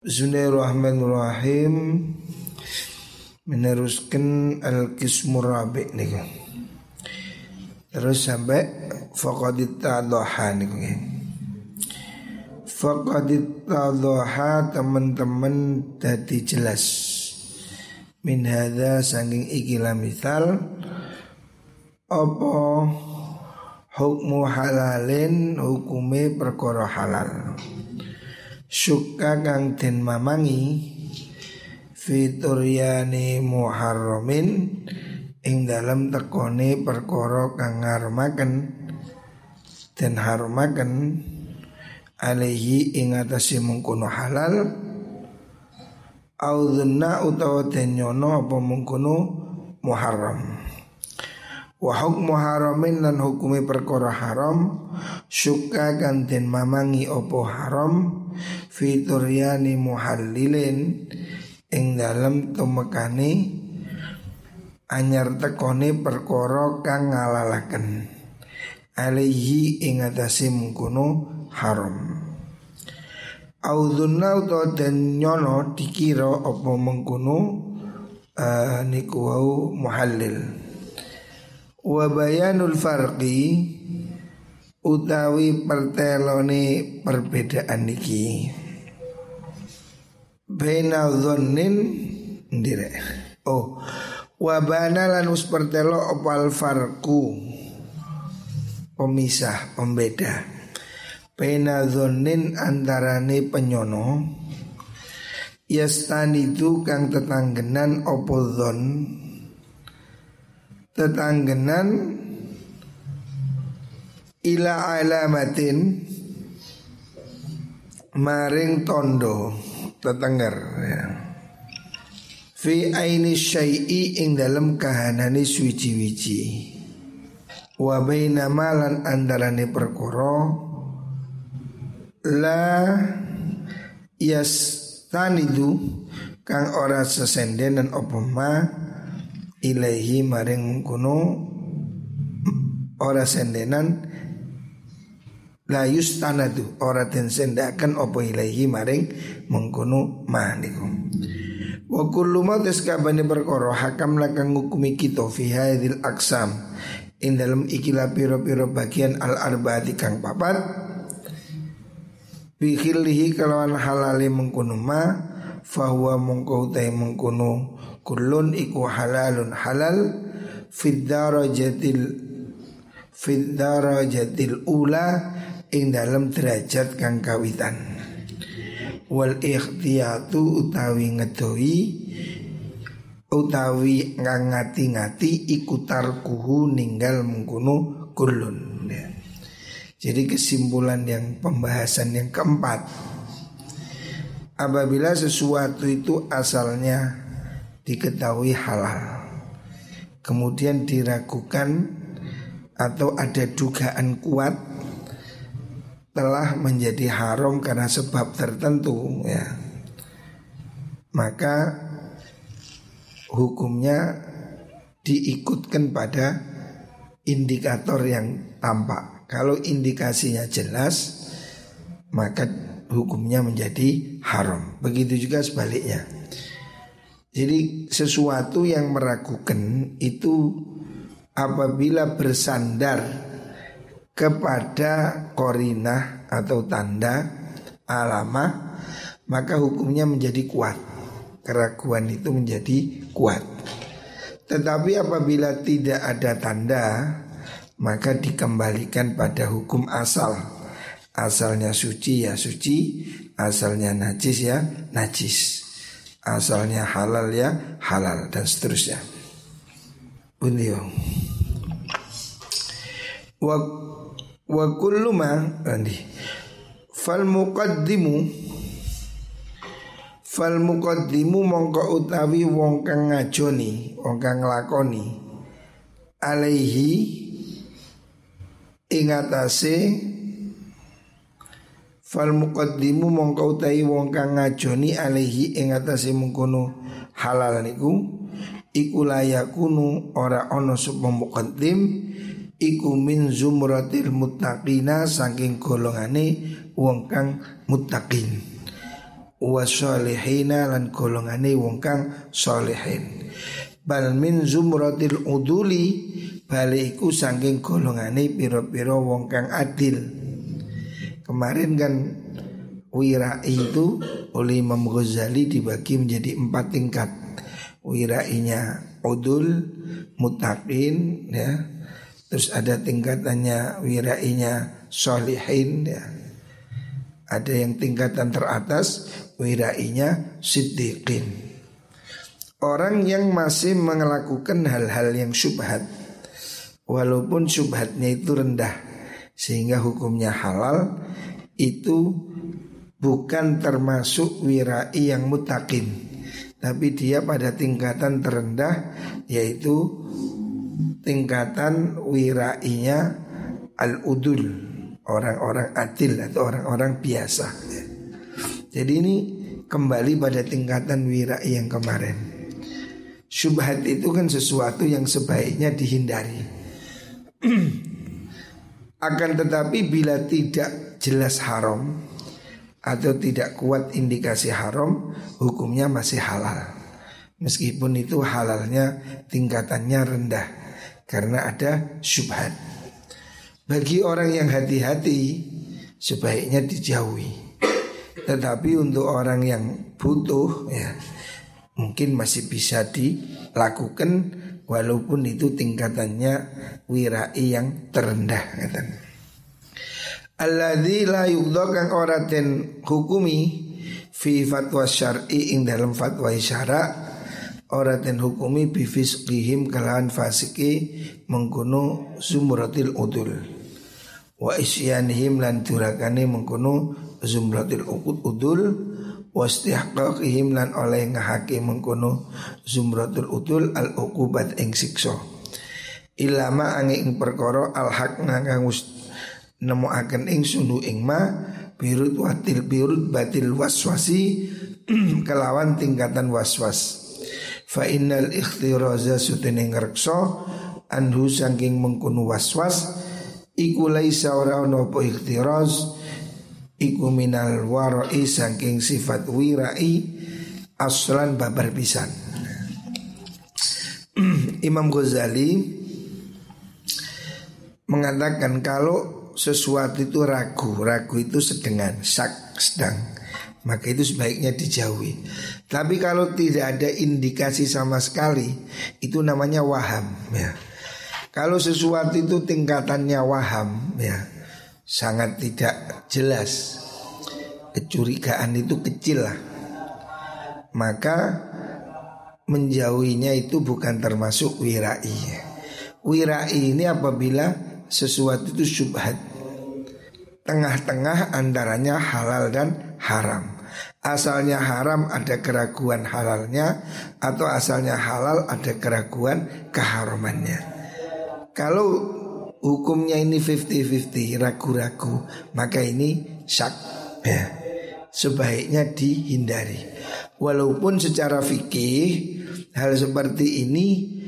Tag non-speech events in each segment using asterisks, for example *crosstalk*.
Bismillahirrahmanirrahim. Meneruskan Al-Qismur Rabi' nih Terus sampai Faqadit ta'adhaha nih Faqadit ta'adhaha teman-teman Dati jelas. Min hadha sanging ikilah misal. Apa Hukmu halalin Hukume perkara halal Syukka kang den mamangi Fituryani muharramin Ing dalam tekone perkara kang ngarumaken Den harumaken Alaihi ing atasi mengkono halal Audhunna utawa den nyono apa mengkono muharram. Wa hukmu haramin lan hukumi perkara haram Syukka kan mamangi opo haram Fituryani muhallilin Ing dalam tumekane Anyar tekone perkara kang ngalalaken. Alaihi ing atase mengkono haram. Audhunna utawa den nyono dikira opo mengkono uh, Niku wau muhallil. Wa bayanul farqi utawi pertelone perbedaan niki. Baina dhannin ndire. Oh, wa bana lan us pertelo opal farku pemisah pembeda. Baina dhannin antarane penyono Yastanidu kang tetanggenan opo tetanggenan ila alamatin maring tondo tetengger ya. Fi aini syai'i ing dalam kahanani suci-wici Wa baina malan andarane perkara La Yas tanidu Kang ora sesendenan opo ma ilaihi maring mengkono ora sendenan la yustanadu ora den sendakan opo ilaihi maring mengkono maniku wa kullu ma taskabane perkara hakam lakang ngukumi kita fi hadhil aksam. Ing dalam ikilah piro-piro bagian al arbaati kang papat. Bi khillihi kalawan halale mengkono ma fahuwa mongko utai mengkono kulun iku halalun halal fid darajatil fid darajatil ula ing dalam derajat kang kawitan wal ikhtiyatu utawi ngedoi utawi ngati-ngati iku tarkuhu ninggal mengkuno kulun ya. Jadi kesimpulan yang pembahasan yang keempat Apabila sesuatu itu asalnya diketahui halal Kemudian diragukan atau ada dugaan kuat telah menjadi haram karena sebab tertentu ya. Maka hukumnya diikutkan pada indikator yang tampak. Kalau indikasinya jelas maka hukumnya menjadi haram. Begitu juga sebaliknya. Jadi sesuatu yang meragukan itu apabila bersandar kepada korinah atau tanda alamah maka hukumnya menjadi kuat. Keraguan itu menjadi kuat. Tetapi apabila tidak ada tanda maka dikembalikan pada hukum asal. Asalnya suci ya suci, asalnya najis ya najis asalnya halal ya halal dan seterusnya. Bundio. Wa wa kullu ma andi. Fal muqaddimu Fal muqaddimu mongko utawi wong kang ngajoni, wong kang nglakoni alaihi ing atase Fal muqaddimu mongko utahi wong kang ngajoni alaihi ing atase mengkono halal niku iku layakunu ora ana sapa muqaddim iku min zumratil muttaqina saking golongane wong kang muttaqin. Wa solihina lan golongane wong kang solihin bal min zumratil uduli balik iku saking golongane piro-piro wong kang adil. Kemarin kan wirai itu oleh Imam Ghazali dibagi menjadi empat tingkat. Wirainya udul mutakin ya terus ada tingkatannya wirainya solihin ya. Ada yang tingkatan teratas wirainya siddiqin. Orang yang masih melakukan hal-hal yang syubhat Walaupun syubhatnya itu rendah Sehingga hukumnya halal Itu bukan termasuk wirai yang mutakin Tapi dia pada tingkatan terendah Yaitu tingkatan wirainya al-udul Orang-orang adil atau orang-orang biasa Jadi ini kembali pada tingkatan wirai yang kemarin. Syubhat itu kan sesuatu yang sebaiknya dihindari. *clears throat* Akan tetapi bila tidak jelas haram atau tidak kuat indikasi haram, hukumnya masih halal. Meskipun itu halalnya tingkatannya rendah karena ada syubhat. Bagi orang yang hati-hati sebaiknya dijauhi. Tetapi untuk orang yang butuh ya mungkin masih bisa dilakukan walaupun itu tingkatannya wirai yang terendah kata. Alladzi la den hukumi fi fatwa syar'i ing dalam fatwa syara ora den hukumi bi fisqihim kalahan fasiki mengkono sumratil udul. Wa isyanihim lan durakane mengkono zumratil uqud udul. Wastihqaqihim lan oleh ngahake mengkono zumratul udul al uqubat ing siksa. Ilama ange ing perkara al haq nemu akan ing sunu ing ma birut watil birut batil waswasi *clears throat* kelawan tingkatan waswas fa innal ikhtiraza sutene ngrekso anhu saking mengkono waswas iku laisa ora ono apa ikhtiraz iku minal warai saking sifat wirai aslan babar pisan. *clears throat* Imam Ghazali mengatakan kalau sesuatu itu ragu, ragu itu sedengan, sak sedang, maka itu sebaiknya dijauhi. Tapi kalau tidak ada indikasi sama sekali, itu namanya waham. Ya. Kalau sesuatu itu tingkatannya waham, ya, sangat tidak jelas Kecurigaan itu kecil lah Maka menjauhinya itu bukan termasuk wirai Wirai ini apabila sesuatu itu syubhat Tengah-tengah antaranya halal dan haram. Asalnya haram ada keraguan halalnya Atau asalnya halal ada keraguan keharamannya. Kalau hukumnya ini 50-50 ragu-ragu maka ini syak ya. Sebaiknya dihindari. Walaupun secara fikih hal seperti ini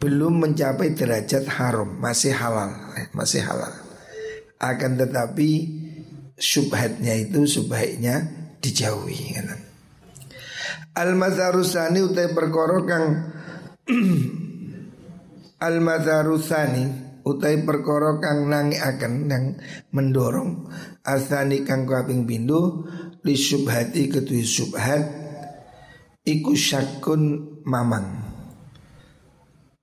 belum mencapai derajat haram masih halal masih halal. Akan tetapi syubhatnya itu sebaiknya dijauhi kan? al mazharusani utai perkara kang *clears throat* al mazharusani utai perkara kang nangi akan yang mendorong asani kang kaping bindu li syubhati ketui syubhat iku syakun mamang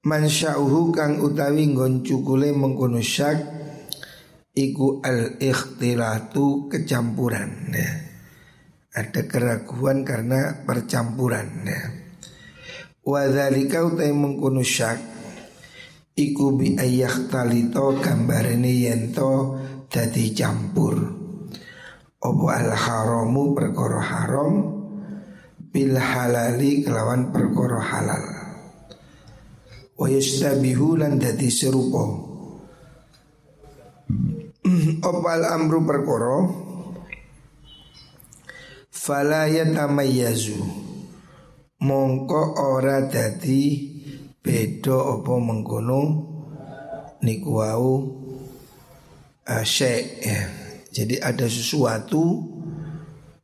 mansyauhu kang utawi nggon cukule mengkono syak iku al ikhtilatu kecampuran ya. ada keraguan karena percampuran ya. Wadhalika utai mengkono syak Iku bi ayah talito gambarene yento dadi campur Opo al haramu perkara haram Bil halali kelawan perkara halal Wa yastabihu lan dadi serupa Opo al amru perkara Fala yatamayyazu Mongko ora dadi beda apa mengkono niku wau uh, ya. Jadi ada sesuatu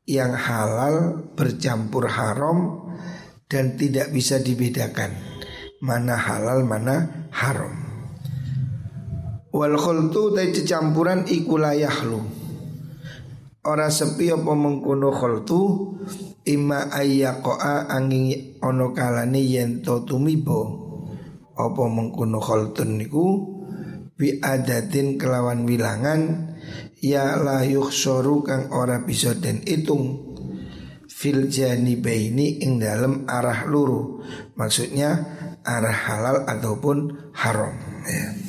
yang halal bercampur haram dan tidak bisa dibedakan mana halal mana haram. Wal khultu ta campuran iku layahlu. Ora sepi apa mengkono khultu imma ayyaqa angin ono kalane yen to tumibo apa mengkono khultun niku bi adatin kelawan wilangan ya la yukhsaru kang ora bisa den itung fil janibaini ing dalam arah luru maksudnya arah halal ataupun haram ya.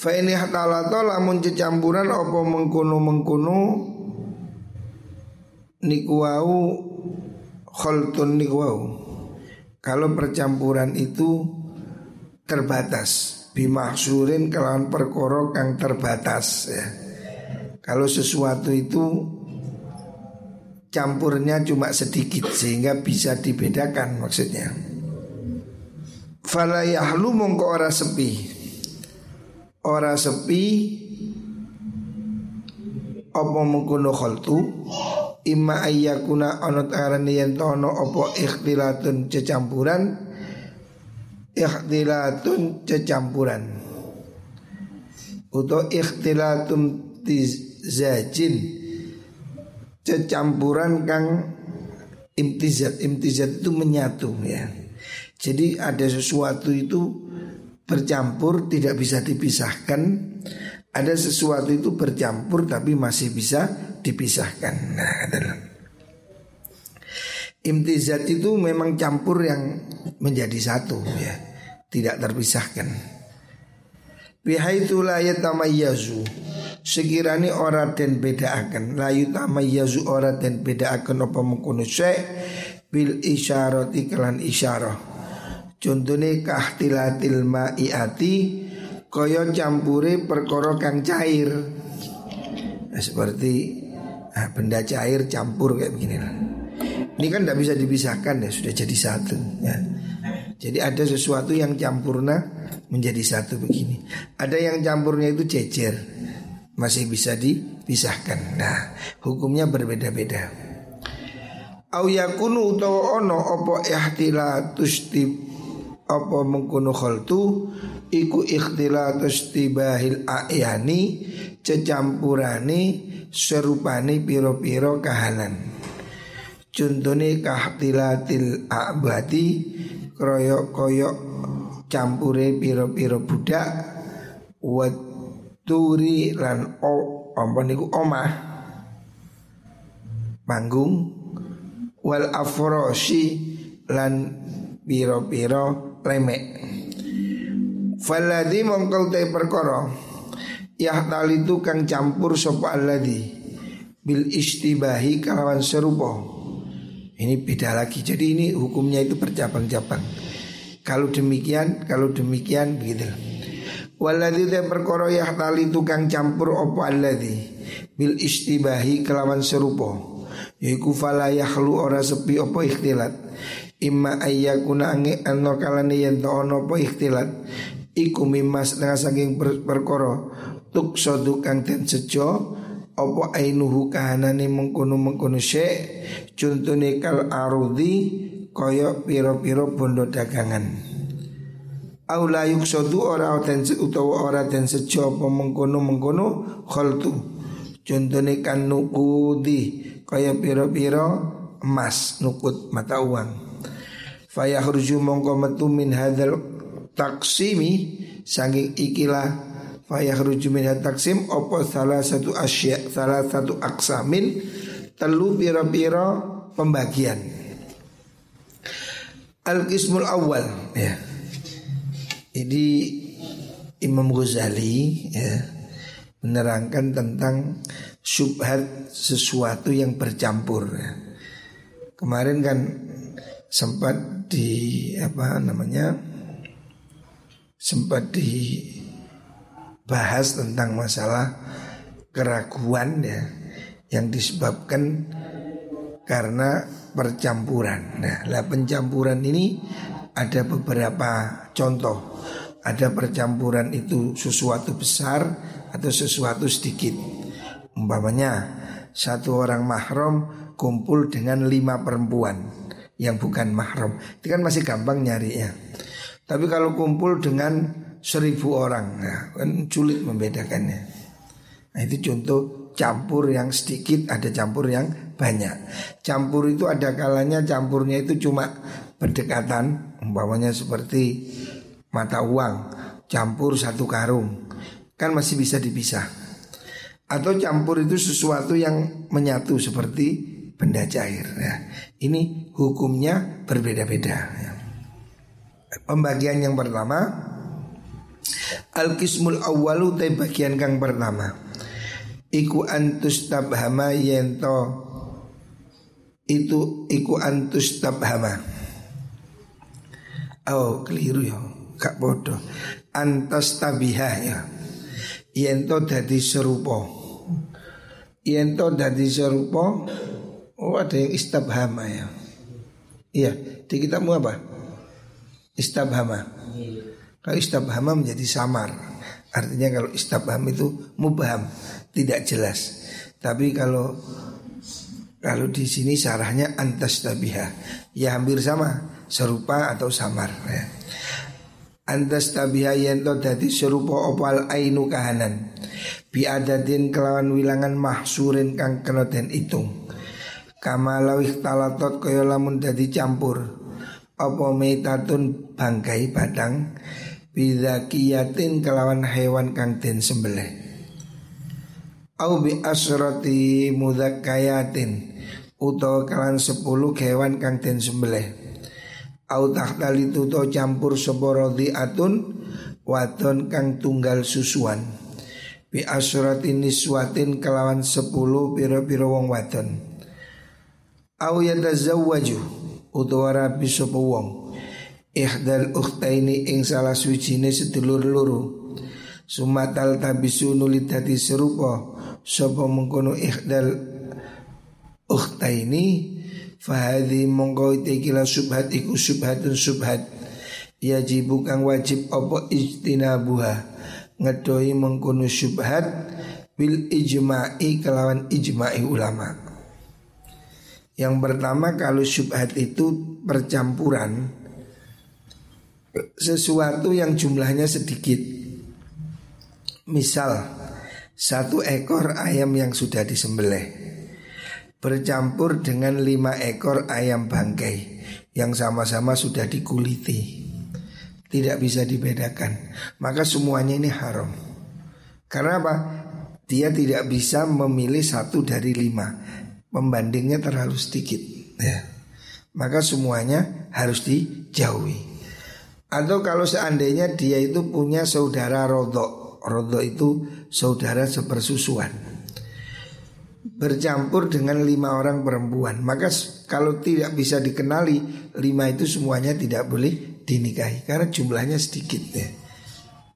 Fa ini hatalato lamun cecampuran apa mengkuno mengkuno niku wau kholtun. Kalau percampuran itu terbatas bimahsurin kelawan perkoro kang terbatas ya. Kalau sesuatu itu campurnya cuma sedikit sehingga bisa dibedakan maksudnya. Fala yahlu mongko ora sepi. Ora sepi. Apa mengkono khaltu imma ayyakuna anut arani yen tono apa ikhtilatun cecampuran? Ikhtilatun cecampuran. Uto ikhtilatun imtizajin Cecampuran kang imtizat. Imtizat itu menyatu ya. Jadi ada sesuatu itu bercampur tidak bisa dipisahkan. Ada sesuatu itu bercampur tapi masih bisa dipisahkan. Nah Imtizat itu memang campur yang menjadi satu ya. Tidak terpisahkan. Bihaitu la yatamayyazu. Sekiranya ora den bedaaken. Layu tamayyazu ora den bedaaken apa mengkono bil isyarati kelan isyarah contone kahtilatil ma'iati kaya campure perkara kang cair nah, seperti nah, benda cair campur kayak begini. Ini kan tidak bisa dipisahkan ya sudah jadi satu ya. Jadi ada sesuatu yang campurna menjadi satu begini. Ada yang campurnya itu cecer masih bisa dipisahkan. Nah, hukumnya berbeda-beda. Au yakunu utawa ono opo ihtilatus tib apa mengkono khaltu iku ikhtilatus tibahil ayani cecampurane serupane piro-piro kahanan. Contohnya kahtilatil abadi kroyok koyok campure piro-piro budak wat turi lan o niku omah panggung wal afrosi lan piro-piro lemek Faladhi mongkol te perkara Yahtali itu kang campur sopa alladhi Bil istibahi kalawan serupa. Ini beda lagi. Jadi ini hukumnya itu bercabang-cabang. Kalau demikian Kalau demikian begitu. Waladhi te perkara yahtali tukang campur opo alladhi Bil istibahi kelawan serupa. Yaiku fala yahlu ora sepi opo ikhtilat Imma ayyakuna angi anno kalani yen ono opo ikhtilat. Iku mimma setengah saking per perkara Tuk sodu kang ten sejo Opo ainuhu kahanani mengkono mengkono syek Contohnya kal arudi Koyok piro-piro bondo dagangan. Au la yuksadu ora ten utawa ora den sejo apa mengkono-mengkono khaltu contone kan nukudi kaya pira-pira emas nukut mata uang fayahruju mongko metu min hadzal taksimi saking ikilah fayahruju min taksim apa salah satu asya salah satu aksamin telu pira-pira pembagian al-qismul awal ya ini Imam Ghazali ya menerangkan tentang subhat sesuatu yang bercampur. Ya. Kemarin kan sempat di apa namanya sempat dibahas tentang masalah keraguan ya yang disebabkan karena percampuran. Nah, lah pencampuran ini ada beberapa contoh. Ada percampuran itu sesuatu besar atau sesuatu sedikit. Umpamanya satu orang mahram kumpul dengan lima perempuan yang bukan mahram. Itu kan masih gampang nyarinya. Tapi kalau kumpul dengan seribu orang, nah, kan sulit membedakannya. Nah itu contoh campur yang sedikit, ada campur yang banyak. Campur itu ada kalanya campurnya itu cuma berdekatan, umpamanya seperti mata uang, campur satu karung, kan masih bisa dipisah. Atau campur itu sesuatu yang menyatu seperti benda cair. Ya. Ini hukumnya berbeda-beda. Ya. Pembagian yang pertama Al-Qismul awwalu te bagian kang pertama. Iku antus tabhama yento Itu iku antus tabhama Oh keliru ya Gak bodoh. Antas tabiha ya Yento dadi serupa. Yento dadi serupa Oh ada yang istabhama ya Iya. Di kitabmu apa? Istabhama. Kalau istabhama menjadi samar. Artinya kalau istabham itu mubham Tidak jelas. Tapi kalau kalau di sini sarahnya antas tabiha Ya hampir sama Serupa atau samar ya. Antas tabiha yento dadi serupa opal ainu kahanan. Biadadin kelawan wilangan mahsurin kang kena den itung Kama lawih talatot kaya lamun dadi campur. Apa metatun bangkai badang Bidakiyatin kelawan hewan kang den sembelih. Au bi asrati mudakayatin Utawa kalan sepuluh hewan kang den sembelih. Au tahtali tuto campur seborodi atun Wadon kang tunggal susuan. Bi asrati niswatin kelawan sepuluh piro-piro wong wadon Aw yatazawwaju utawa rabi sapa wong. Ihdal ukhtaini ing salah sucijine sedulur loro sumatal tabisu nuli dadi serupa sapa mengkono ihdal ukhtaini fahadhi mongko tekila subhat iku subhatun subhat. Yajibu kang wajib apa ijtinabuha. Ngedoi mengkono subhat bil ijma'i kelawan ijma'i ulama' Yang pertama kalau syubhat itu percampuran sesuatu yang jumlahnya sedikit. Misal satu ekor ayam yang sudah disembelih bercampur dengan lima ekor ayam bangkai yang sama-sama sudah dikuliti. Tidak bisa dibedakan. Maka semuanya ini haram. Karena apa? Dia tidak bisa memilih satu dari lima pembandingnya terlalu sedikit. Ya. Maka semuanya harus dijauhi. Atau kalau seandainya dia itu punya saudara rodok. Rodok itu saudara sepersusuan. Bercampur dengan lima orang perempuan. Maka kalau tidak bisa dikenali Lima itu semuanya tidak boleh dinikahi. Karena jumlahnya sedikit ya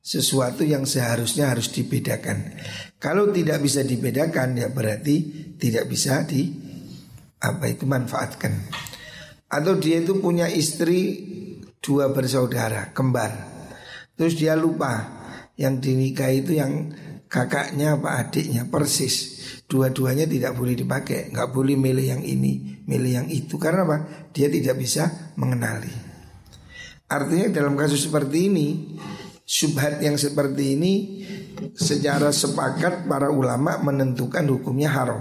sesuatu yang seharusnya harus dibedakan. Kalau tidak bisa dibedakan ya berarti tidak bisa di apa itu manfaatkan. Atau dia itu punya istri dua bersaudara kembar. Terus dia lupa yang dinikahi itu yang kakaknya apa adiknya persis. Dua-duanya tidak boleh dipakai, nggak boleh milih yang ini, milih yang itu karena apa? Dia tidak bisa mengenali. Artinya dalam kasus seperti ini Subhat yang seperti ini secara sepakat para ulama menentukan hukumnya haram.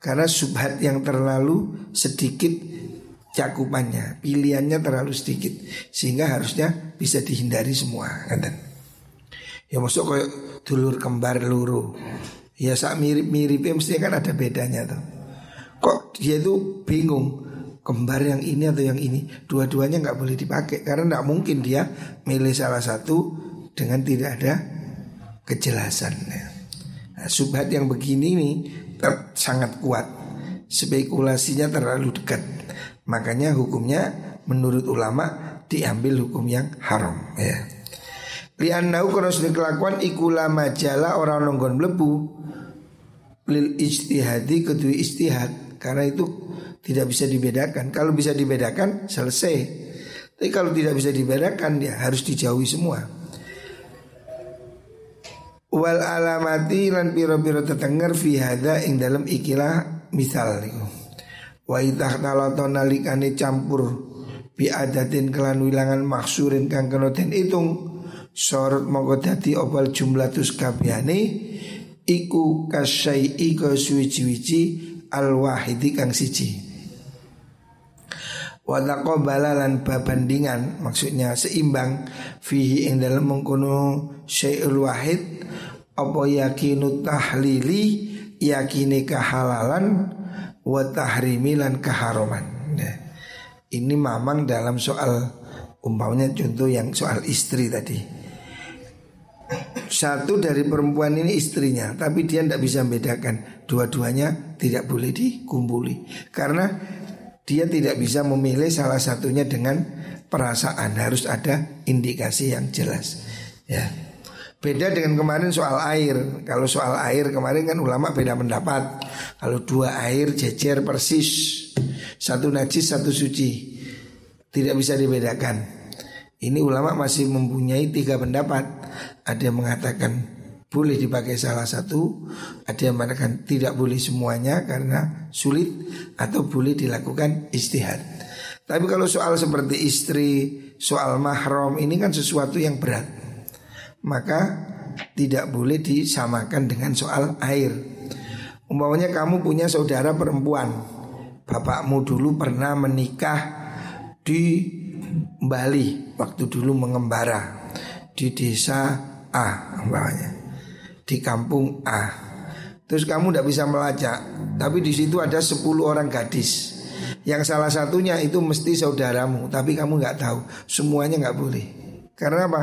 Karena subhat yang terlalu sedikit cakupannya, pilihannya terlalu sedikit sehingga harusnya bisa dihindari semua, Ya masuk kayak dulur kembar luru. Ya saat mirip-miripnya mesti kan ada bedanya tuh. Kok dia itu bingung kembar yang ini atau yang ini dua-duanya nggak boleh dipakai karena nggak mungkin dia milih salah satu dengan tidak ada kejelasan. Nah, subhat yang begini ini sangat kuat, spekulasinya terlalu dekat, makanya hukumnya menurut ulama diambil hukum yang haram. Ya. Lianau kalau sudah kelakuan ikula majalah orang nonggon melebu lil ijtihadi kedua istihad karena itu tidak bisa dibedakan. Kalau bisa dibedakan selesai. Tapi kalau tidak bisa dibedakan ya harus dijauhi semua. Wal alamati lan piro-piro tetenger fi hada ing dalam ikilah misal. Wa talato nalikane campur bi adatin kelan wilangan maksurin kang kena itung sorot mongko dadi opal jumlah tus kabehane iku kasyai ika suwi-wiji al wahidi kang siji Wadako balalan babandingan maksudnya seimbang fihi ing dalam mengkono syai'ul wahid apa yakinu tahlili yakini kehalalan wa tahrimi lan keharuman. Nah, ini mamang dalam soal umpamanya contoh yang soal istri tadi. Satu dari perempuan ini istrinya, tapi dia tidak bisa membedakan. Dua-duanya tidak boleh dikumpuli. Karena dia tidak bisa memilih salah satunya dengan perasaan. Harus ada indikasi yang jelas. Ya. Beda dengan kemarin soal air. Kalau soal air kemarin kan ulama beda pendapat. Kalau dua air jejer persis. Satu najis satu suci. Tidak bisa dibedakan ini ulama masih mempunyai tiga pendapat ada yang mengatakan boleh dipakai salah satu, ada yang mengatakan tidak boleh semuanya karena sulit atau boleh dilakukan istihad. Tapi kalau soal seperti istri, soal mahram ini kan sesuatu yang berat. Maka tidak boleh disamakan dengan soal air. Umpamanya kamu punya saudara perempuan, bapakmu dulu pernah menikah di Bali waktu dulu mengembara di desa A umpamanya di kampung A. Terus kamu tidak bisa melacak, tapi di situ ada 10 orang gadis. Yang salah satunya itu mesti saudaramu, tapi kamu nggak tahu. Semuanya nggak boleh. Karena apa?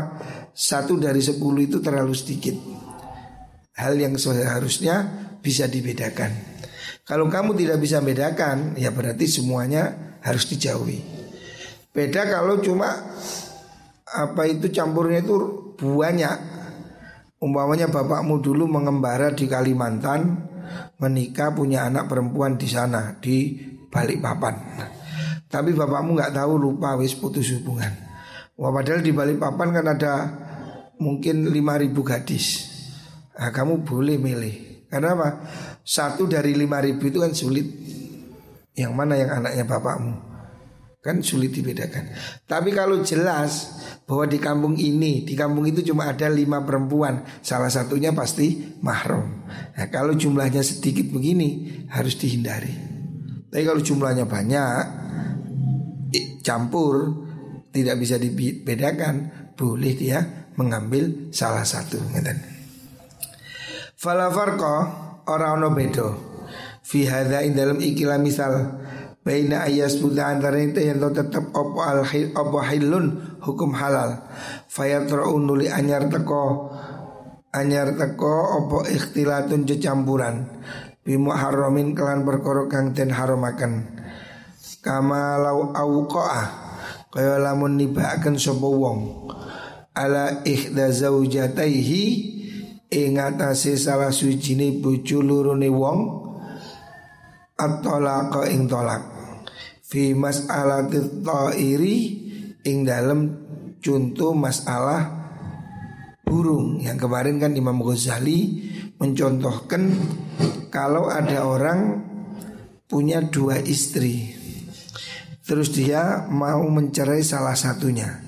Satu dari sepuluh itu terlalu sedikit. Hal yang seharusnya bisa dibedakan. Kalau kamu tidak bisa bedakan, ya berarti semuanya harus dijauhi. Beda kalau cuma apa itu campurnya itu banyak Umpamanya bapakmu dulu mengembara di Kalimantan, menikah punya anak perempuan di sana di Balikpapan. Tapi bapakmu nggak tahu lupa wis putus hubungan. Wah padahal di Balikpapan kan ada mungkin 5000 gadis. Nah, kamu boleh milih. Karena apa? Satu dari 5000 itu kan sulit. Yang mana yang anaknya bapakmu? Kan sulit dibedakan. Tapi kalau jelas bahwa di kampung ini, di kampung itu cuma ada lima perempuan, salah satunya pasti mahram. Nah, kalau jumlahnya sedikit begini harus dihindari. Tapi kalau jumlahnya banyak, campur, tidak bisa dibedakan, boleh dia mengambil salah satu. Fala farqa ora ono bedo fi dalam ikilah misal Baina ayas buta antara itu yang tetap opo al opo hilun hukum halal. Fayatra'un nuli anyar teko anyar teko opo ikhtilatun jecampuran. Bimu haramin kelan perkara kang den haramaken. Kama lau awqa'a kaya lamun nibaken sapa wong ala ihda zaujataihi ing atase salah suci bojo lorone wong at-talaqa ing tolak fi mas'alatit ta'iri ing dalam contoh masalah burung. Yang kemarin kan Imam Ghazali mencontohkan kalau ada orang punya dua istri terus dia mau mencerai salah satunya.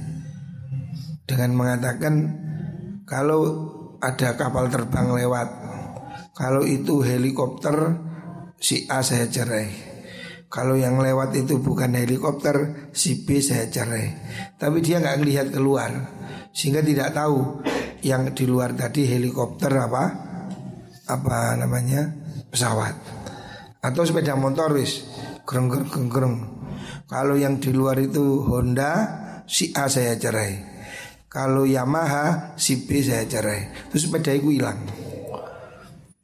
Dengan mengatakan kalau ada kapal terbang lewat kalau itu helikopter si A saya cerai Kalau yang lewat itu bukan helikopter Si B saya cerai. Tapi dia nggak ngelihat keluar Sehingga tidak tahu Yang di luar tadi helikopter apa Apa namanya Pesawat. Atau sepeda motor wis Gereng gereng gereng Kalau yang di luar itu Honda Si A saya cerai. Kalau Yamaha Si B saya cerai. Terus sepeda itu hilang.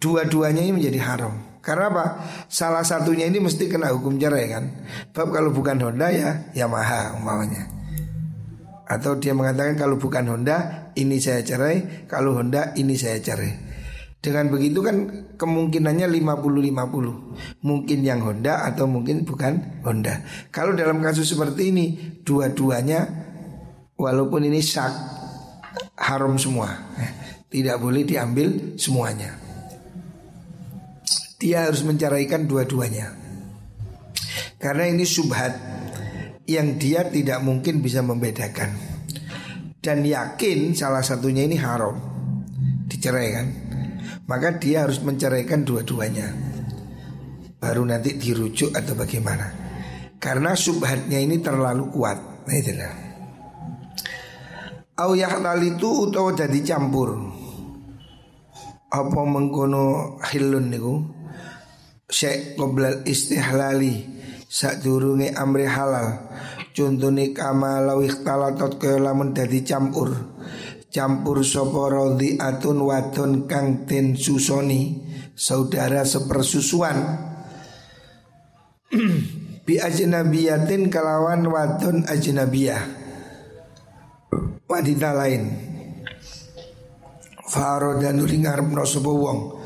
Dua-duanya ini menjadi haram karena apa? Salah satunya ini mesti kena hukum cerai kan. Bab kalau bukan Honda ya Yamaha umpamanya. Atau dia mengatakan kalau bukan Honda ini saya cerai, kalau Honda ini saya cerai. Dengan begitu kan kemungkinannya 50-50 Mungkin yang Honda atau mungkin bukan Honda Kalau dalam kasus seperti ini Dua-duanya Walaupun ini syak Haram semua Tidak boleh diambil semuanya dia harus menceraikan dua-duanya. Karena ini subhat yang dia tidak mungkin bisa membedakan. Dan yakin salah satunya ini haram. Dicerai kan? Maka dia harus menceraikan dua-duanya. Baru nanti dirujuk atau bagaimana. Karena subhatnya ini terlalu kuat. Nah itulah. Au itu utawa jadi campur. Apa mengkono hilun niku? Syekh qoblal istihlali sadurunge amri halal. Contone kama lawih talatot kaya lamun dadi campur. Campur sapa atun wadon kang den susoni saudara sepersusuan. *clears throat* Bi ajnabiyatin kalawan wadon ajnabiyah. Wanita lain. Faro dan nuli ngarepno sapa wong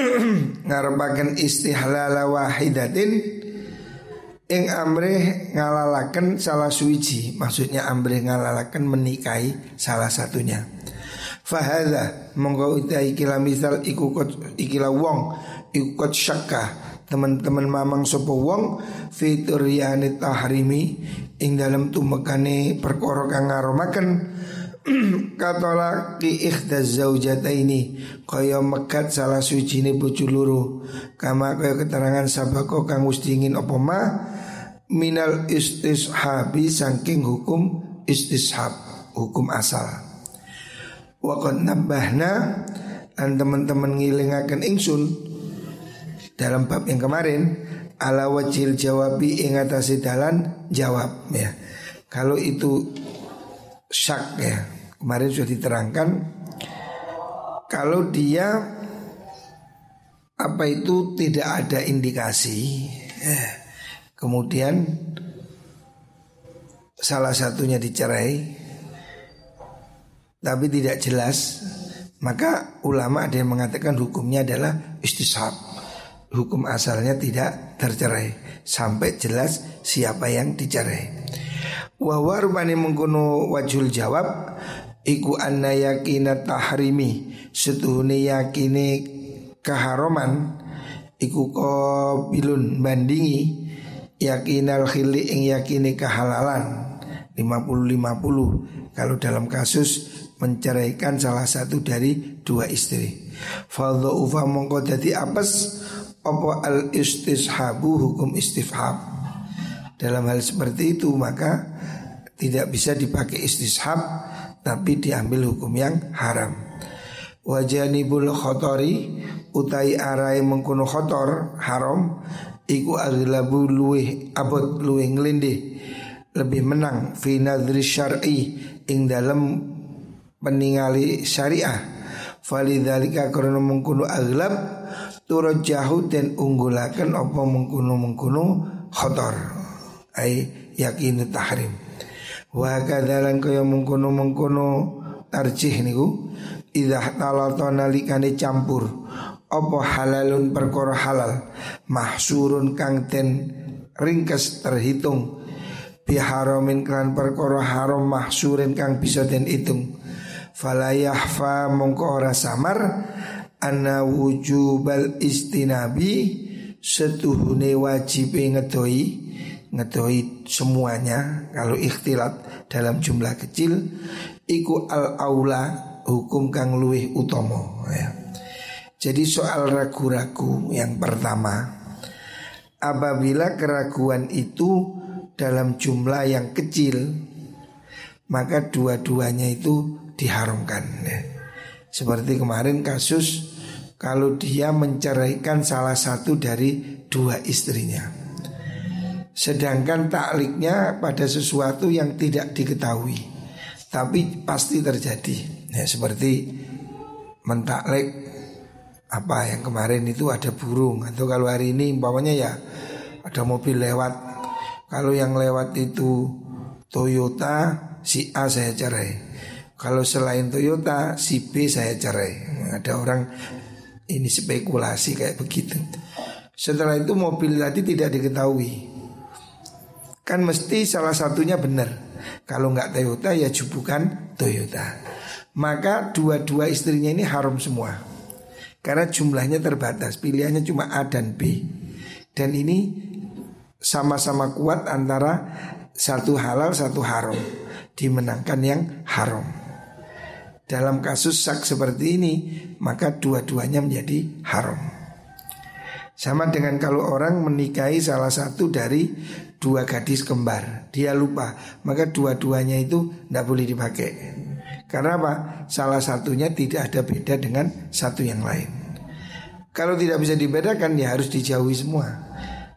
*clears throat* ngarepaken istihlala wahidatin Ing amrih ngalalaken salah suci Maksudnya amrih ngalalaken menikahi salah satunya. Fahadha Monggo utai ikila misal ikukot ikila wong Ikukot syakka. Teman-teman mamang sopo wong Fituryani tahrimi Ing dalam tumekane perkara kang ngaromaken *clears throat* Katola ki ikhda zaujata ini Kaya mekat salah suci ini bojo luru Kama kaya keterangan sabako kang ustingin opo ma minal istishabi saking hukum istishab hukum asal. Wakon nambahna dan teman-teman ngilingaken ingsun dalam bab yang kemarin ala wajil jawabi ingatasi dalan jawab ya. Kalau itu syak ya. Kemarin sudah diterangkan kalau dia apa itu tidak ada indikasi ya, Kemudian salah satunya dicerai tapi tidak jelas maka ulama ada yang mengatakan hukumnya adalah istishab hukum asalnya tidak tercerai. Sampai jelas siapa yang dicerai wa warubani mengkuno wajul jawab iku anna yakina tahrimi setuhune yakini keharoman iku bilun bandingi yakinal khili ing yakini kehalalan 50-50 kalau dalam kasus menceraikan salah satu dari dua istri. Fadhu ufa mongko dadi apes opo al istishabu hukum istifhab. Dalam hal seperti itu maka tidak bisa dipakai istishab tapi diambil hukum yang haram. Wajanibul khotori utai arai mengkuno khotor haram iku aglabu luweh abot luweh ngelindih lebih menang fi nadri syar'i ing dalam peningali syariah. Falidzalika karena mengkuno aglab turut jahu dan unggulakan apa mengkuno mengkuno khotor. Ai yakinu tahrim wa kadalan kaya mengkuno tarjih niku idza talatona likane campur apa halalun perkara halal mahsurun kang ten ringkes terhitung biharamin kan perkara haram mahsurin kang bisa den hitung. Falayahfa mongko ora samar anna wujubal istinabi setuhune wajib ngedoi ngedoi semuanya kalau ikhtilat dalam jumlah kecil iku al aula hukum kang luwih utomo ya. Jadi soal ragu-ragu yang pertama Apabila keraguan itu dalam jumlah yang kecil Maka dua-duanya itu diharamkan ya. Seperti kemarin kasus Kalau dia menceraikan salah satu dari dua istrinya Sedangkan takliknya pada sesuatu yang tidak diketahui. Tapi pasti terjadi. Ya, Seperti mentaklik apa yang kemarin itu ada burung. Atau kalau hari ini umpamanya ya ada mobil lewat. Kalau yang lewat itu Toyota si A saya cerai. Kalau selain Toyota si B saya cerai. Ada orang ini spekulasi kayak begitu. Setelah itu mobil tadi tidak diketahui kan mesti salah satunya benar kalau nggak Toyota ya jubukan Toyota maka dua-dua istrinya ini haram semua karena jumlahnya terbatas, pilihannya cuma A dan B. Dan ini sama-sama kuat antara satu halal satu haram dimenangkan yang haram. Dalam kasus sak seperti ini maka dua-duanya menjadi haram. Sama dengan kalau orang menikahi salah satu dari dua gadis kembar, dia lupa, maka dua-duanya itu tidak boleh dipakai. Karena apa? Salah satunya tidak ada beda dengan satu yang lain. Kalau tidak bisa dibedakan ya harus dijauhi semua.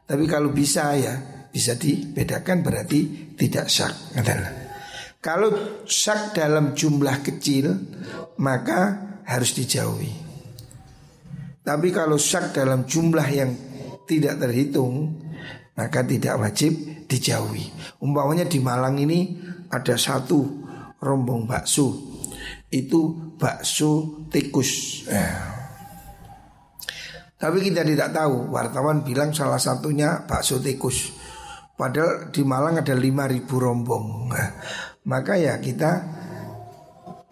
Tapi kalau bisa ya bisa dibedakan berarti tidak syak. Kalau syak dalam jumlah kecil maka harus dijauhi. Tapi kalau syak dalam jumlah yang tidak terhitung maka tidak wajib dijauhi. Umpamanya di Malang ini ada satu rombong bakso. Itu bakso tikus. Eh. Tapi kita tidak tahu. Wartawan bilang salah satunya bakso tikus. Padahal di Malang ada 5000 rombong. Nah, maka ya kita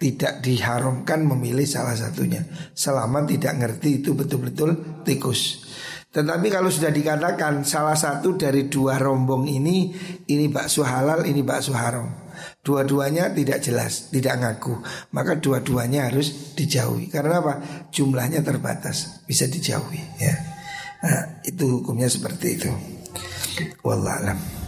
tidak diharamkan memilih salah satunya selama tidak ngerti itu betul-betul tikus. Tetapi kalau sudah dikatakan salah satu dari dua rombong ini ini bakso halal, ini bakso haram. Dua-duanya tidak jelas, tidak ngaku. Maka dua-duanya harus dijauhi. Karena apa? Jumlahnya terbatas, bisa dijauhi ya. Nah, itu hukumnya seperti itu. Wallahualam.